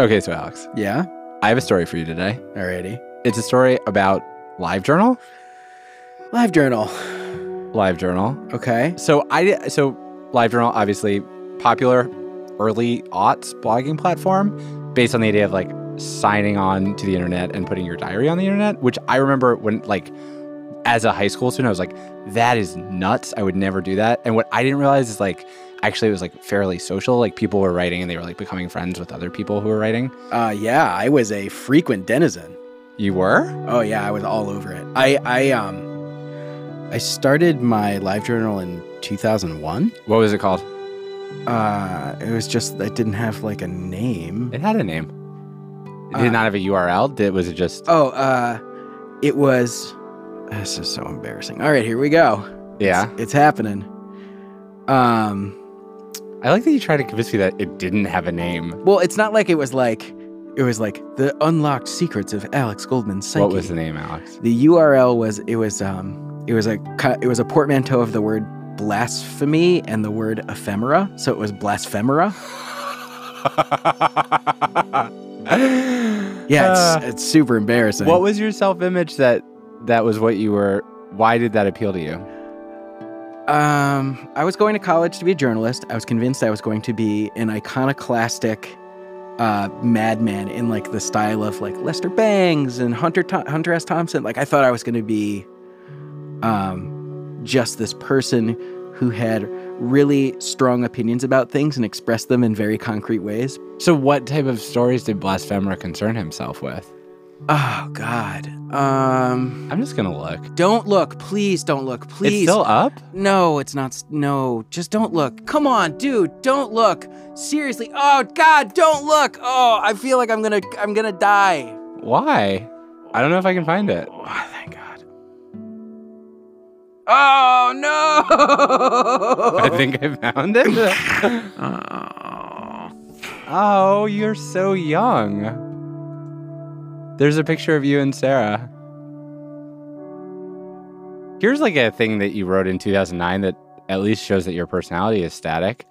Okay, so Alex, Yeah. I have a story for you today. Alrighty. It's a story about LiveJournal. Live journal. LiveJournal. Okay. So I so LiveJournal obviously popular early aughts blogging platform based on the idea of like signing on to the internet and putting your diary on the internet, which I remember when like as a high school student I was like that is nuts. I would never do that. And what I didn't realize is like actually it was like fairly social. Like people were writing and they were like becoming friends with other people who were writing. Uh, yeah, I was a frequent denizen. You were? Oh yeah, I was all over it. I I um I started my live journal in 2001. What was it called? Uh, it was just it didn't have like a name. It had a name. It did Uh, not have a URL. Did was it just Oh, uh, it was. This is so embarrassing. All right, here we go. Yeah. it's, it's happening. Um, I like that you tried to convince me that it didn't have a name. well, it's not like it was like it was like the unlocked secrets of Alex Goldman's psyche. What was the name, Alex? The URL was it was um it was a it was a portmanteau of the word blasphemy and the word ephemera, so it was blasphemera. Yeah, it's, it's super embarrassing. Uh, what was your self-image that that was what you were? Why did that appeal to you? Um, I was going to college to be a journalist. I was convinced I was going to be an iconoclastic uh, madman in like the style of like Lester Bangs and Hunter Tho- Hunter S. Thompson. Like I thought I was going to be um, just this person who had really strong opinions about things and expressed them in very concrete ways. So, what type of stories did Blasphemer concern himself with? Oh God. Um, I'm just gonna look. don't look, please. Don't look, please. It's still up. No, it's not. s- No, just don't look. Come on, dude, don't look. Seriously. Oh God, don't look. Oh, I feel like I'm gonna, I'm gonna die. Why? I don't know if I can find it. Oh, thank God. Oh no. I think I found it. Oh. oh, you're so young. There's a picture of you and Sarah. Here's like a thing that you wrote in 2009 that at least shows that your personality is static.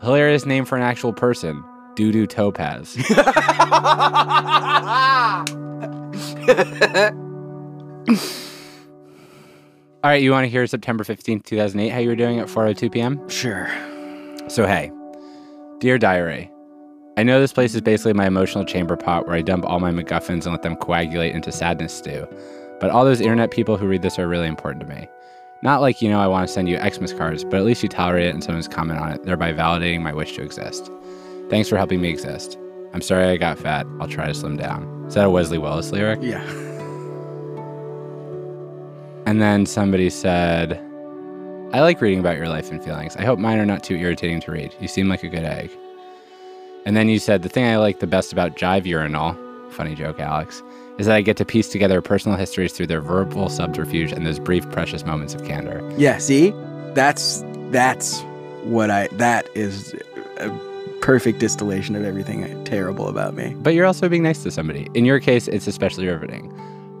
Hilarious name for an actual person. Doodoo Topaz. All right, you want to hear September 15th, 2008, how you were doing at 4:02 p.m.? Sure. So, hey, dear diary, I know this place is basically my emotional chamber pot where I dump all my MacGuffins and let them coagulate into sadness stew. But all those internet people who read this are really important to me. Not like, you know, I want to send you Xmas cards, but at least you tolerate it and someone's comment on it, thereby validating my wish to exist. Thanks for helping me exist. I'm sorry I got fat. I'll try to slim down. Is that a Wesley Willis lyric? Yeah. And then somebody said, I like reading about your life and feelings. I hope mine are not too irritating to read. You seem like a good egg. And then you said, The thing I like the best about Jive Urinal, funny joke, Alex, is that I get to piece together personal histories through their verbal subterfuge and those brief, precious moments of candor. Yeah. See, that's that's what I. That is a perfect distillation of everything terrible about me. But you're also being nice to somebody. In your case, it's especially riveting.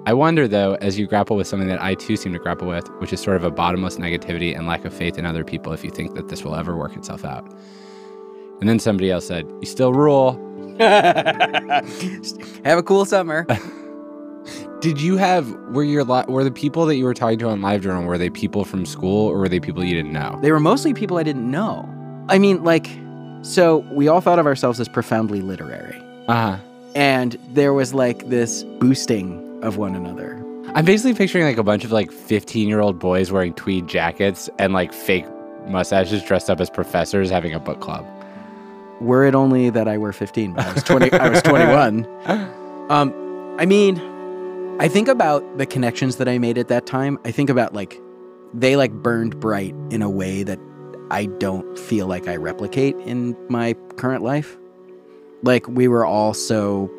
I wonder, though, as you grapple with something that I too seem to grapple with, which is sort of a bottomless negativity and lack of faith in other people, if you think that this will ever work itself out. And then somebody else said, You still rule. Have a cool summer. Did you have were your li- were the people that you were talking to on LiveJournal were they people from school or were they people you didn't know? They were mostly people I didn't know. I mean, like, so we all thought of ourselves as profoundly literary. Uh huh. And there was like this boosting of one another. I'm basically picturing like a bunch of like 15 year old boys wearing tweed jackets and like fake mustaches dressed up as professors having a book club. Were it only that I were 15, but I was 20, I was 21. Um, I mean, I think about the connections that I made at that time. I think about like they like burned bright in a way that I don't feel like I replicate in my current life. Like we were all so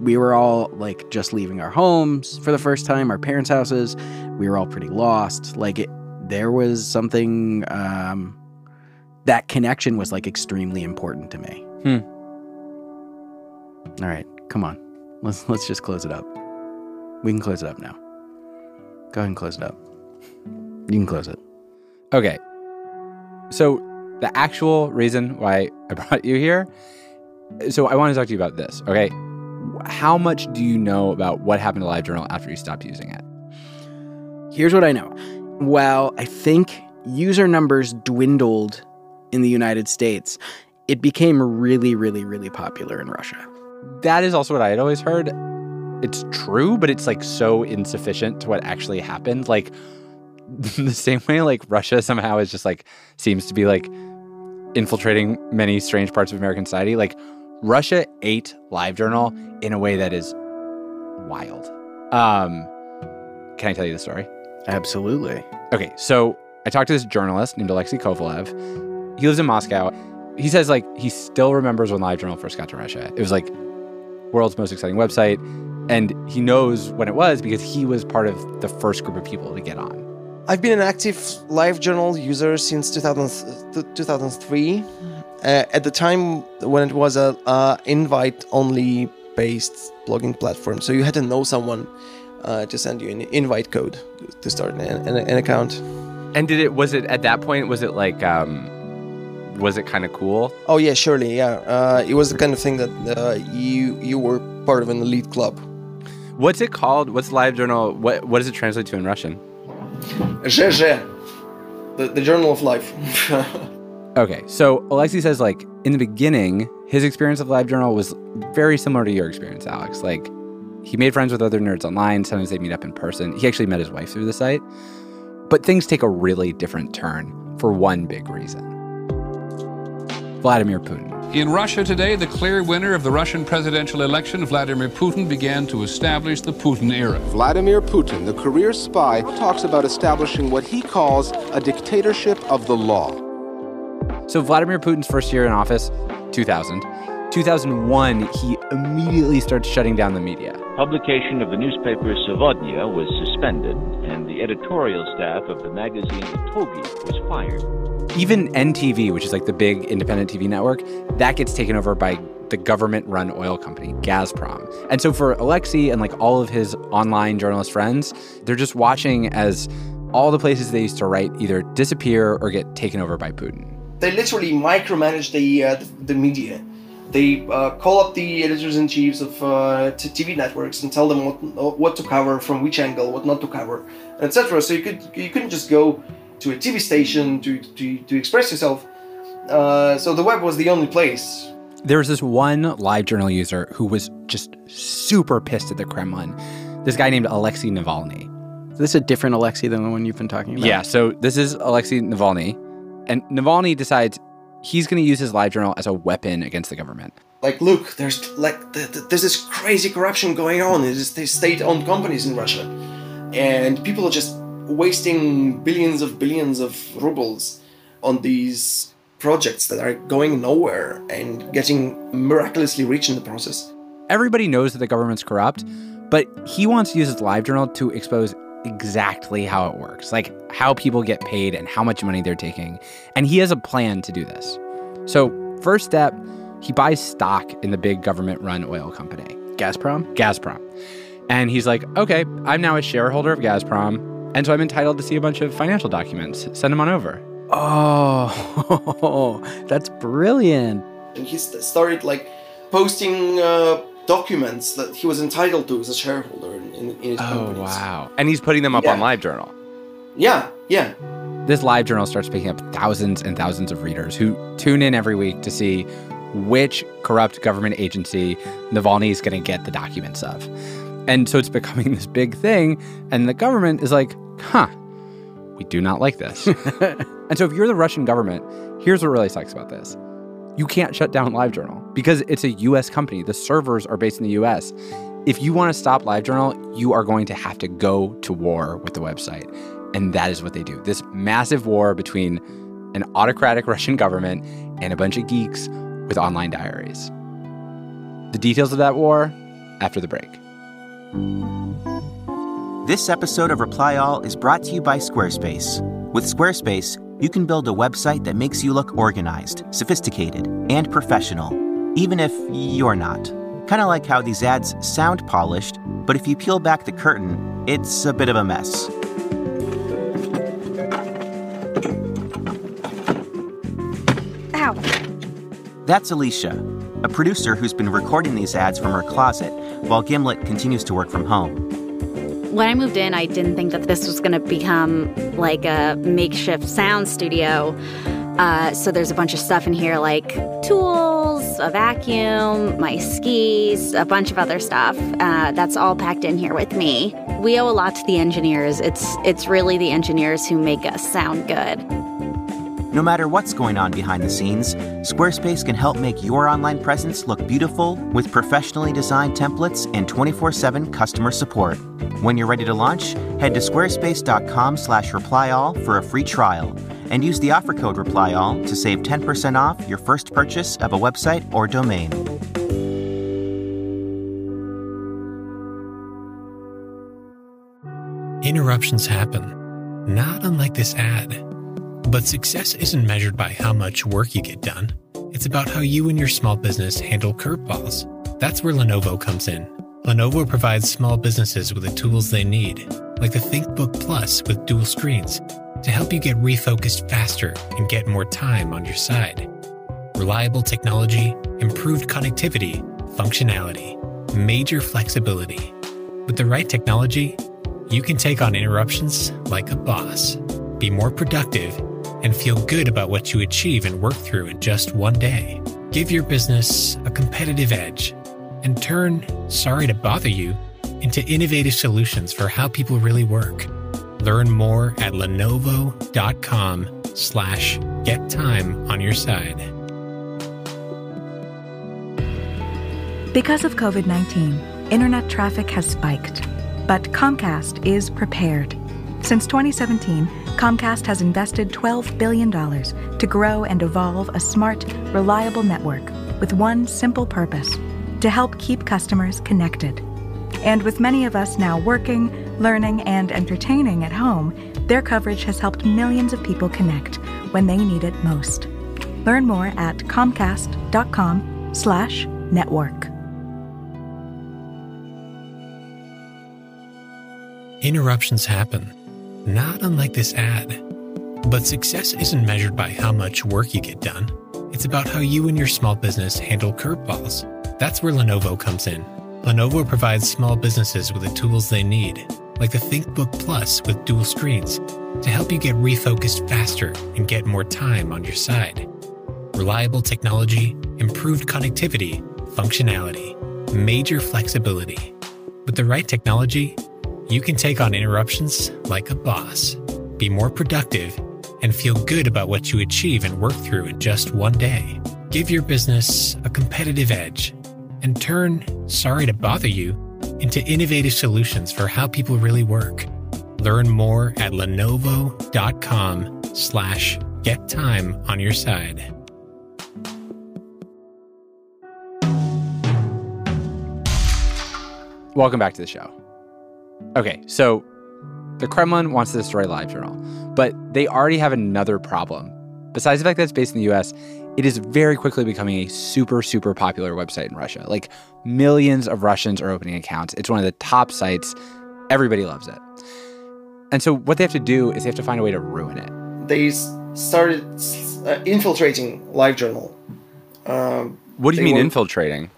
we were all like just leaving our homes for the first time, our parents' houses. We were all pretty lost. Like it there was something um that connection was like extremely important to me. Hmm. All right, come on. Let's let's just close it up. We can close it up now. Go ahead and close it up. You can close it. Okay. So the actual reason why I brought you here So I want to talk to you about this, okay? How much do you know about what happened to LiveJournal after you stopped using it? Here's what I know. Well, I think user numbers dwindled in the United States. It became really, really, really popular in Russia. That is also what I had always heard. It's true, but it's like so insufficient to what actually happened. Like the same way like Russia somehow is just like seems to be like infiltrating many strange parts of American society. Like Russia ate LiveJournal in a way that is wild. Um, can I tell you the story? Absolutely. Okay, so I talked to this journalist named Alexei Kovalev. He lives in Moscow. He says like he still remembers when LiveJournal first got to Russia. It was like world's most exciting website, and he knows when it was because he was part of the first group of people to get on. I've been an active LiveJournal user since 2000, 2003. Uh, at the time when it was a uh, invite-only based blogging platform, so you had to know someone uh, to send you an invite code to start an, an, an, account. And did it? Was it at that point? Was it like? Um, was it kind of cool? Oh yeah, surely, yeah. Uh, it was the kind of thing that uh, you you were part of an elite club. What's it called? What's LiveJournal? What what does it translate to in Russian? ZZ, the, the Journal of Life. okay, so Alexei says like in the beginning, his experience of LiveJournal was very similar to your experience, Alex. Like he made friends with other nerds online. Sometimes they meet up in person. He actually met his wife through the site. But things take a really different turn for one big reason. Vladimir Putin. In Russia today, the clear winner of the Russian presidential election, Vladimir Putin, began to establish the Putin era. Vladimir Putin, the career spy, talks about establishing what he calls a dictatorship of the law. So, Vladimir Putin's first year in office, 2000. 2001, he immediately starts shutting down the media. Publication of the newspaper Savodnya was suspended, and the editorial staff of the magazine Togi was fired. Even NTV, which is like the big independent TV network, that gets taken over by the government run oil company, Gazprom. And so for Alexei and like all of his online journalist friends, they're just watching as all the places they used to write either disappear or get taken over by Putin. They literally micromanage the, uh, the, media they uh, call up the editors in chiefs of uh, TV networks and tell them what what to cover, from which angle, what not to cover, etc. So you could you couldn't just go to a TV station to to, to express yourself. Uh, so the web was the only place. There was this one LiveJournal user who was just super pissed at the Kremlin. This guy named Alexei Navalny. Is this a different Alexei than the one you've been talking about? Yeah. So this is Alexei Navalny, and Navalny decides he's going to use his LiveJournal as a weapon against the government. Like, look, there's like there's this crazy corruption going on. There's these state-owned companies in Russia, and people are just wasting billions of billions of rubles on these projects that are going nowhere and getting miraculously rich in the process. Everybody knows that the government's corrupt, but he wants to use his LiveJournal to expose exactly how it works, like how people get paid and how much money they're taking. And he has a plan to do this. So, first step, he buys stock in the big government run oil company, Gazprom? Gazprom. And he's like, okay, I'm now a shareholder of Gazprom. And so I'm entitled to see a bunch of financial documents. Send them on over. Oh, that's brilliant. And he started like posting uh, documents that he was entitled to as a shareholder in, in, in his oh, companies. wow. And he's putting them up Yeah. on LiveJournal. Yeah, yeah. This LiveJournal starts picking up thousands and thousands of readers who tune in every week to see which corrupt government agency Navalny is going to get the documents of. And so it's becoming this big thing. And the government is like, huh, we do not like this. and so if you're the Russian government, here's what really sucks about this you can't shut down LiveJournal because it's a US company. The servers are based in the US. If you want to stop LiveJournal, you are going to have to go to war with the website. And that is what they do. This massive war between an autocratic Russian government and a bunch of geeks with online diaries. The details of that war after the break. This episode of Reply All is brought to you by Squarespace. With Squarespace, you can build a website that makes you look organized, sophisticated, and professional, even if you're not. Kind of like how these ads sound polished, but if you peel back the curtain, it's a bit of a mess. Ow. That's Alicia. A producer who's been recording these ads from her closet while Gimlet continues to work from home. When I moved in, I didn't think that this was going to become like a makeshift sound studio. Uh, so there's a bunch of stuff in here like tools, a vacuum, my skis, a bunch of other stuff. Uh, that's all packed in here with me. We owe a lot to the engineers. It's it's really the engineers who make us sound good. No matter what's going on behind the scenes, Squarespace can help make your online presence look beautiful with professionally designed templates and 24/7 customer support. When you're ready to launch, head to squarespace.com/replyall for a free trial and use the offer code REPLYALL to save 10% off your first purchase of a website or domain. Interruptions happen, not unlike this ad. But success isn't measured by how much work you get done. It's about how you and your small business handle curveballs. That's where Lenovo comes in. Lenovo provides small businesses with the tools they need, like the ThinkBook Plus with dual screens, to help you get refocused faster and get more time on your side. Reliable technology, improved connectivity, functionality, major flexibility. With the right technology, you can take on interruptions like a boss, be more productive, and feel good about what you achieve and work through in just one day. Give your business a competitive edge and turn sorry to bother you into innovative solutions for how people really work. Learn more at lenovo.com slash get time on your side. Because of COVID 19, internet traffic has spiked, but Comcast is prepared. Since 2017, Comcast has invested $12 billion to grow and evolve a smart, reliable network with one simple purpose to help keep customers connected. And with many of us now working, learning, and entertaining at home, their coverage has helped millions of people connect when they need it most. Learn more at comcast.com/network. Interruptions happen, not unlike this ad. But success isn't measured by how much work you get done. It's about how you and your small business handle curveballs. That's where Lenovo comes in. Lenovo provides small businesses with the tools they need, like the ThinkBook Plus with dual screens, to help you get refocused faster and get more time on your side. Reliable technology, improved connectivity, functionality, major flexibility. With the right technology, you can take on interruptions like a boss, be more productive, and feel good about what you achieve and work through in just one day. Give your business a competitive edge and turn sorry to bother you into innovative solutions for how people really work. Learn more at lenovo.com slash get time on your side. Welcome back to the show. Okay, so the Kremlin wants to destroy LiveJournal, but they already have another problem. Besides the fact that it's based in the US, it is very quickly becoming a super, super popular website in Russia. Like millions of Russians are opening accounts. It's one of the top sites. Everybody loves it. And so what they have to do is they have to find a way to ruin it. They started uh, infiltrating LiveJournal. Um, What do you mean were- infiltrating?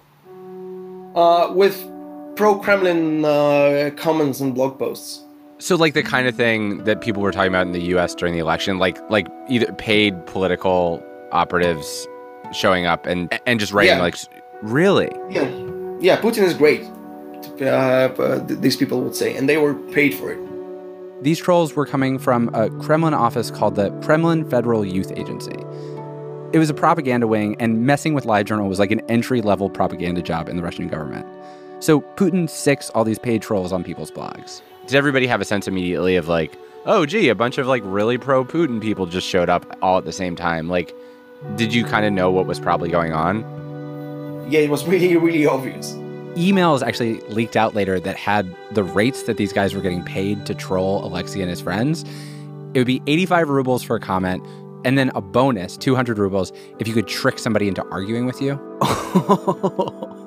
uh, with pro-Kremlin uh, comments and blog posts. So like the kind of thing that people were talking about in the US during the election, like like either paid political operatives showing up and and just writing Yeah. like really? Yeah, yeah. Putin is great. Uh, uh, these people would say, and they were paid for it. These trolls were coming from a Kremlin office called the Kremlin Federal Youth Agency. It was a propaganda wing, and messing with LiveJournal was like an entry level propaganda job in the Russian government. So Putin sics all these paid trolls on people's blogs. Did everybody have a sense immediately of like, oh, gee, a bunch of like really pro Putin people just showed up all at the same time? Like, did you kind of know what was probably going on? Yeah, it was really, really obvious. emails actually leaked out later that had the rates that these guys were getting paid to troll Alexei and his friends. It would be 85 rubles for a comment, and then a bonus, 200 rubles, if you could trick somebody into arguing with you.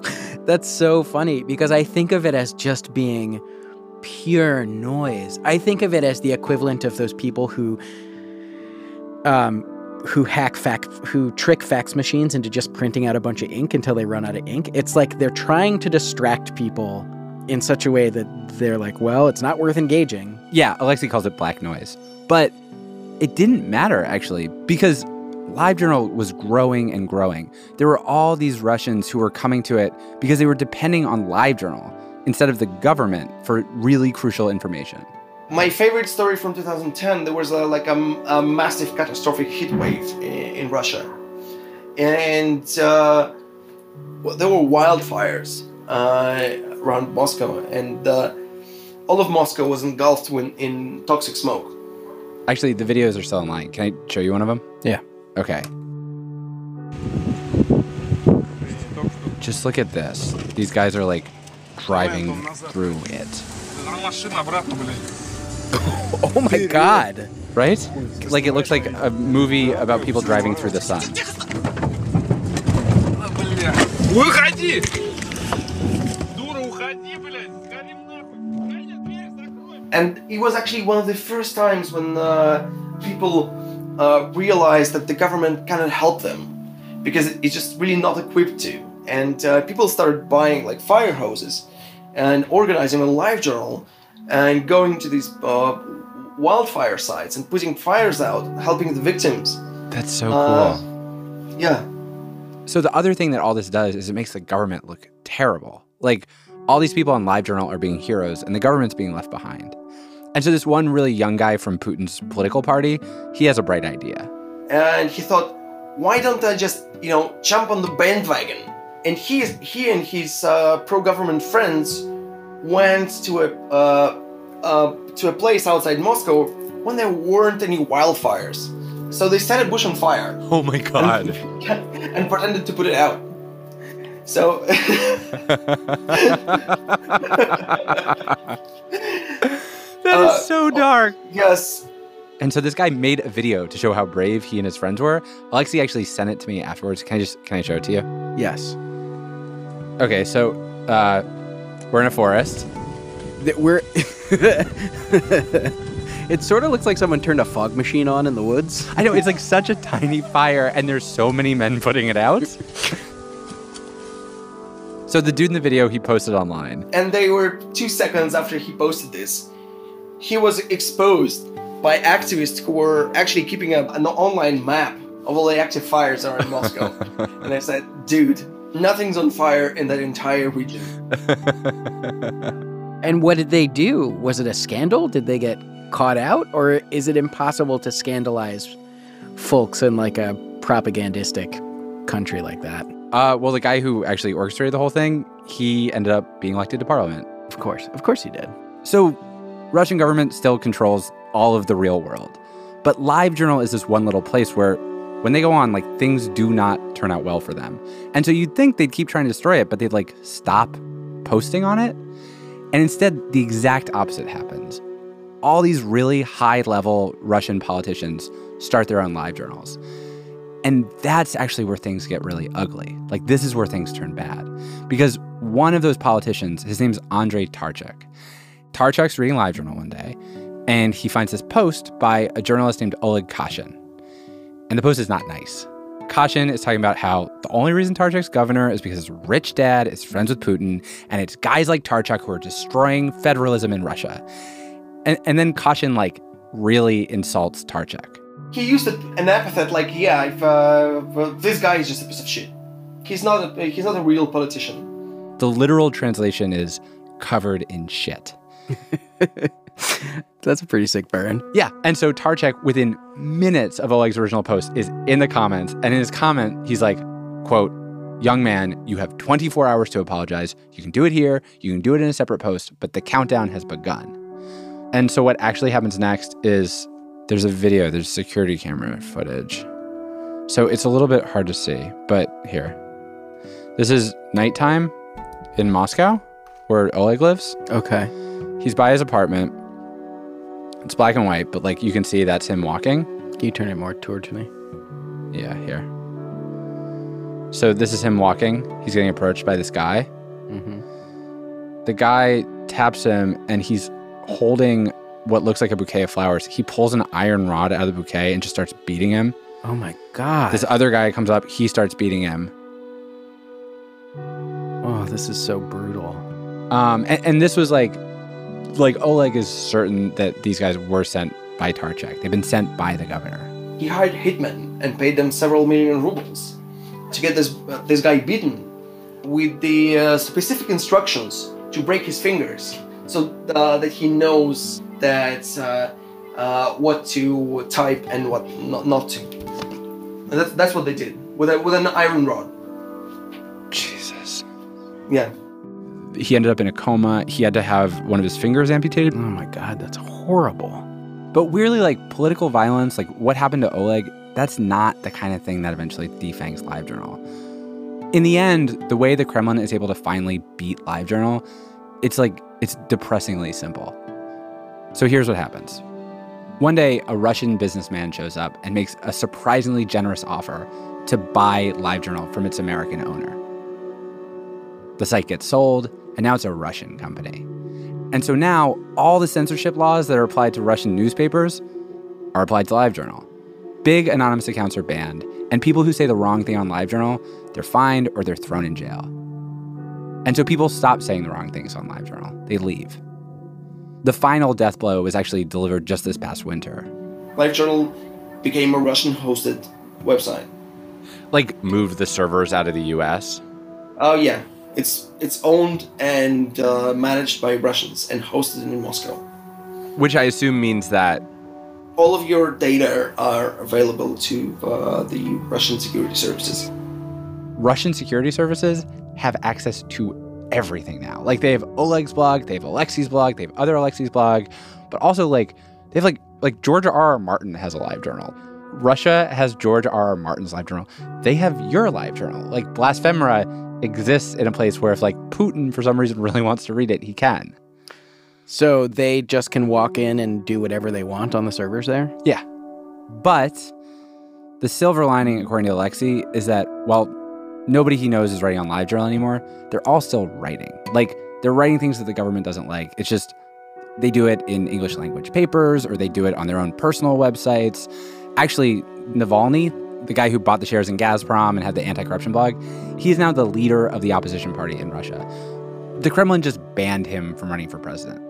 That's so funny because I think of it as just being pure noise. I think of it as the equivalent of those people who um who hack fax who trick fax machines into just printing out a bunch of ink until they run out of ink. It's like they're trying to distract people in such a way that they're like, well, it's not worth engaging. Yeah, Alexei calls it black noise. But it didn't matter actually because LiveJournal was growing and growing. There were all these Russians who were coming to it because they were depending on LiveJournal instead of the government for really crucial information. My favorite story from 2010, there was a, like a, a massive catastrophic heat wave in, in Russia. And uh, well, there were wildfires uh, around Moscow, and uh, all of Moscow was engulfed in, in toxic smoke. Actually, the videos are still online. Can I show you one of them? Yeah. Okay. Just look at this. These guys are like driving through it. oh my god! Right? Like it looks like a movie about people driving through the sun. And it was actually one of the first times when uh, people uh, realized that the government cannot help them because it's just really not equipped to. And uh, people started buying like fire hoses and organizing a live journal and going to these uh, wildfire sites and putting fires out, helping the victims. That's so Uh, cool. Yeah. So the other thing that all this does is it makes the government look terrible. Like all these people on LiveJournal are being heroes and the government's being left behind. And so this one really young guy from Putin's political party, he has a bright idea. and he thought, why don't I just, you know, jump on the bandwagon? And he, he and his uh, pro-government friends went to a uh, uh, to a place outside Moscow when there weren't any wildfires. So they set a bush on fire Oh my god. and pretended to put it out. So That Uh, is so dark. yes, And so this guy made a video to show how brave he and his friends were. Alexei actually sent it to me afterwards. Can I just can I show it to you? Yes. Okay, so uh, we're in a forest. That we're It sort of looks like someone turned a fog machine on in the woods. I know it's like such a tiny fire, and there's so many men putting it out. so the dude in the video he posted online. and they were two seconds after he posted this, he was exposed by activists who were actually keeping a, an online map of all the active fires are in Moscow. and I said, dude, nothing's on fire in that entire region. And what did they do? Was it a scandal? Did they get caught out? Or is it impossible to scandalize folks in like a propagandistic country like that? Uh, well, the guy who actually orchestrated the whole thing, he ended up being elected to parliament. Of course. Of course he did. So, Russian government still controls all of the real world. But LiveJournal is this one little place where when they go on, like things do not turn out well for them. And so you'd think they'd keep trying to destroy it, but they'd like stop posting on it. And instead, the exact opposite happens. All these really high level Russian politicians start their own live journals. And that's actually where things get really ugly. Like, this is where things turn bad. Because one of those politicians, his name's Andrei Turchak. Turchak's reading LiveJournal one day, and he finds this post by a journalist named Oleg Kashin. And the post is not nice. Kashin is talking about how the only reason Turchak's governor is because his rich dad is friends with Putin, and it's guys like Turchak who are destroying federalism in Russia. And, and then Kashin, like, really insults Turchak. He used an epithet like, yeah, if, uh, well, this guy is just a piece of shit. He's not a, he's not a real politician. The literal translation is covered in shit. That's a pretty sick burn. Yeah. And so Turchak, within minutes of Oleg's original post, is in the comments. And in his comment, he's like, quote, Young man, you have 24 hours to apologize. You can do it here, you can do it in a separate post, but the countdown has begun. And so what actually happens next is there's a video, there's security camera footage. So it's a little bit hard to see, but here. This is nighttime in Moscow, where Oleg lives. Okay. He's by his apartment. It's black and white, but like you can see that's him walking. Can you turn it more towards me? Yeah, here. So this is him walking. He's getting approached by this guy. Mm-hmm. The guy taps him and he's holding what looks like a bouquet of flowers. He pulls an iron rod out of the bouquet and just starts beating him. Oh my god. This other guy comes up, he starts beating him. Oh, this is so brutal. Um, and, and this was like, like Oleg is certain that these guys were sent by Turchak. They've been sent by the governor. He hired hitmen and paid them several million rubles to get this uh, this guy beaten with the uh, specific instructions to break his fingers, so uh, that he knows that uh, uh, what to type and what not, not to. And that's, that's what they did with a, with an iron rod. Jesus. Yeah. He ended up in a coma. He had to have one of his fingers amputated. Oh my god, that's horrible. But weirdly, like political violence, like what happened to Oleg, that's not the kind of thing that eventually defangs LiveJournal. In the end, the way the Kremlin is able to finally beat LiveJournal, it's like it's depressingly simple. So here's what happens. One day, a Russian businessman shows up and makes a surprisingly generous offer to buy LiveJournal from its American owner. The site gets sold, and now it's a Russian company. And so now all the censorship laws that are applied to Russian newspapers are applied to LiveJournal. Big anonymous accounts are banned, and people who say the wrong thing on LiveJournal, they're fined or they're thrown in jail. And so people stop saying the wrong things on LiveJournal. They leave. The final death blow was actually delivered just this past winter. LiveJournal became a Russian-hosted website. Like moved the servers out of the US? Oh yeah, it's it's owned and uh, managed by Russians and hosted in Moscow. Which I assume means that all of your data are available to uh, the Russian security services. Russian security services have access to everything now. Like they have Oleg's blog, they have Alexei's blog, they have other Alexei's blog, but also like they have like like George R. R. Martin has a live journal. Russia has George R. R. Martin's live journal. They have your live journal. Like Blasphemera exists in a place where if like Putin for some reason really wants to read it, he can. So they just can walk in and do whatever they want on the servers there? Yeah. But the silver lining, according to Alexei, is that while nobody he knows is writing on LiveJournal anymore, they're all still writing. Like they're writing things that the government doesn't like. It's just they do it in English language papers or they do it on their own personal websites. Actually, Navalny, the guy who bought the shares in Gazprom and had the anti-corruption blog, he's now the leader of the opposition party in Russia. The Kremlin just banned him from running for president.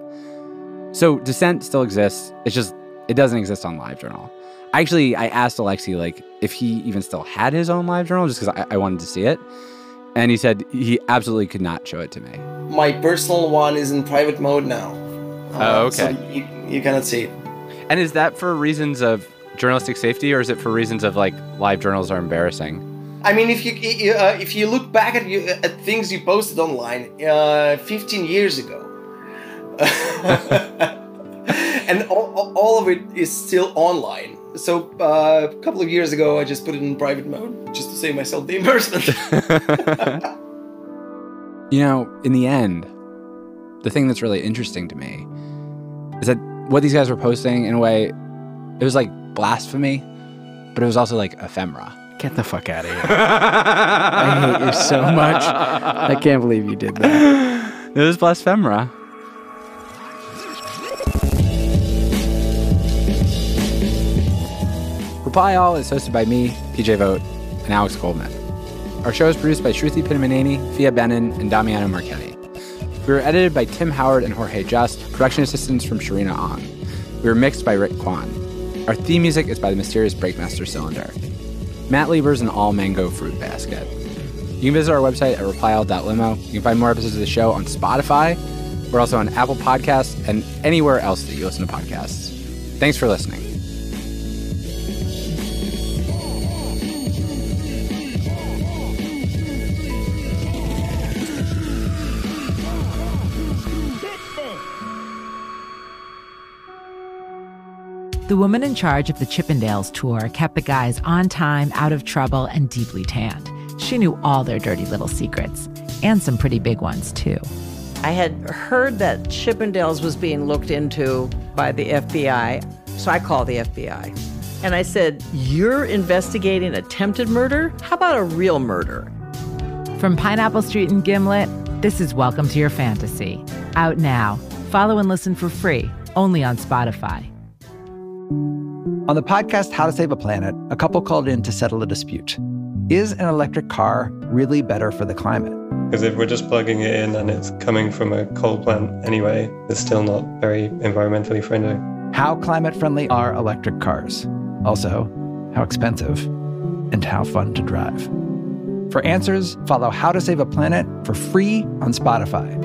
So dissent still exists. It's just it doesn't exist on LiveJournal. I actually, I asked Alexei like if he even still had his own LiveJournal just because I, I wanted to see it, and he said he absolutely could not show it to me. My personal one is in private mode now. Oh, uh, okay. So you, you cannot see it. And is that for reasons of journalistic safety, or is it for reasons of like live journals are embarrassing? I mean, if you uh, if you look back at you at things you posted online uh, 15 years ago, and all, all of it is still online. So uh, a couple of years ago, I just put it in private mode just to save myself the embarrassment. you know, in the end, the thing that's really interesting to me is that what these guys were posting, in a way, it was like blasphemy, but it was also like ephemera. Get the fuck out of here. I hate you so much. I can't believe you did that. It was blasphemera. Reply All is hosted by me, PJ Vogt, and Alex Goldman. Our show is produced by Sruthi Pinnamaneni, Phia Bennin, and Damiano Marchetti. We were edited by Tim Howard and Jorge Just, production assistance from Sharina Ong. We were mixed by Rick Kwan. Our theme music is by the mysterious Breakmaster Cylinder. Matt Lieber's an all mango fruit basket. You can visit our website at replyall.limo. You can find more episodes of the show on Spotify. We're also on Apple Podcasts and anywhere else that you listen to podcasts. Thanks for listening. The woman in charge of the Chippendales tour kept the guys on time, out of trouble, and deeply tanned. She knew all their dirty little secrets, and some pretty big ones, too. I had heard that Chippendales was being looked into by the FBI, so I called the FBI. And I said, You're investigating attempted murder? How about a real murder? From Pineapple Street in Gimlet, this is Welcome to Your Fantasy. Out now. Follow and listen for free, only on Spotify. On the podcast How to Save a Planet, a couple called in to settle a dispute. Is an electric car really better for the climate? Because if we're just plugging it in and it's coming from a coal plant anyway, it's still not very environmentally friendly. How climate friendly are electric cars? Also, how expensive and how fun to drive? For answers, follow How to Save a Planet for free on Spotify.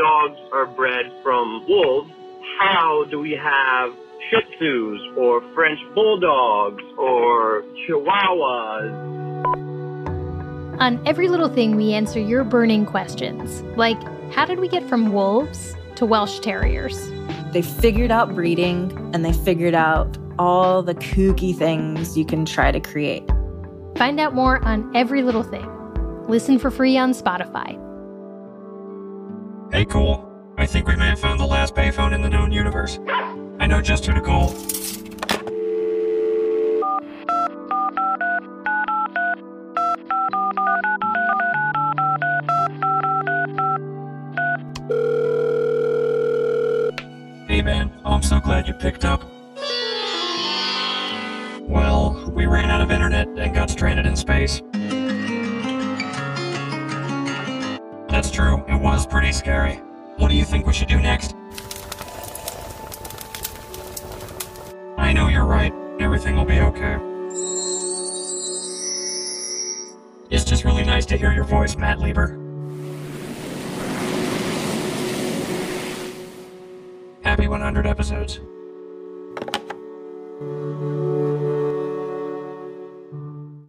Dogs are bred from wolves, how do we have Shih Tzus or French Bulldogs or Chihuahuas? On every little thing, we answer your burning questions, like how did we get from wolves to Welsh Terriers? They figured out breeding and they figured out all the kooky things you can try to create. Find out more on every little thing. Listen for free on Spotify. Hey, cool. I think we may have found the last payphone in the known universe. I know just who to call. Hey man, I'm so glad you picked up. Well, we ran out of internet and got stranded in space. That's true, it was pretty scary. What do you think we should do next? I know you're right. Everything will be okay. It's just really nice to hear your voice, Matt Lieber. Happy 100 episodes.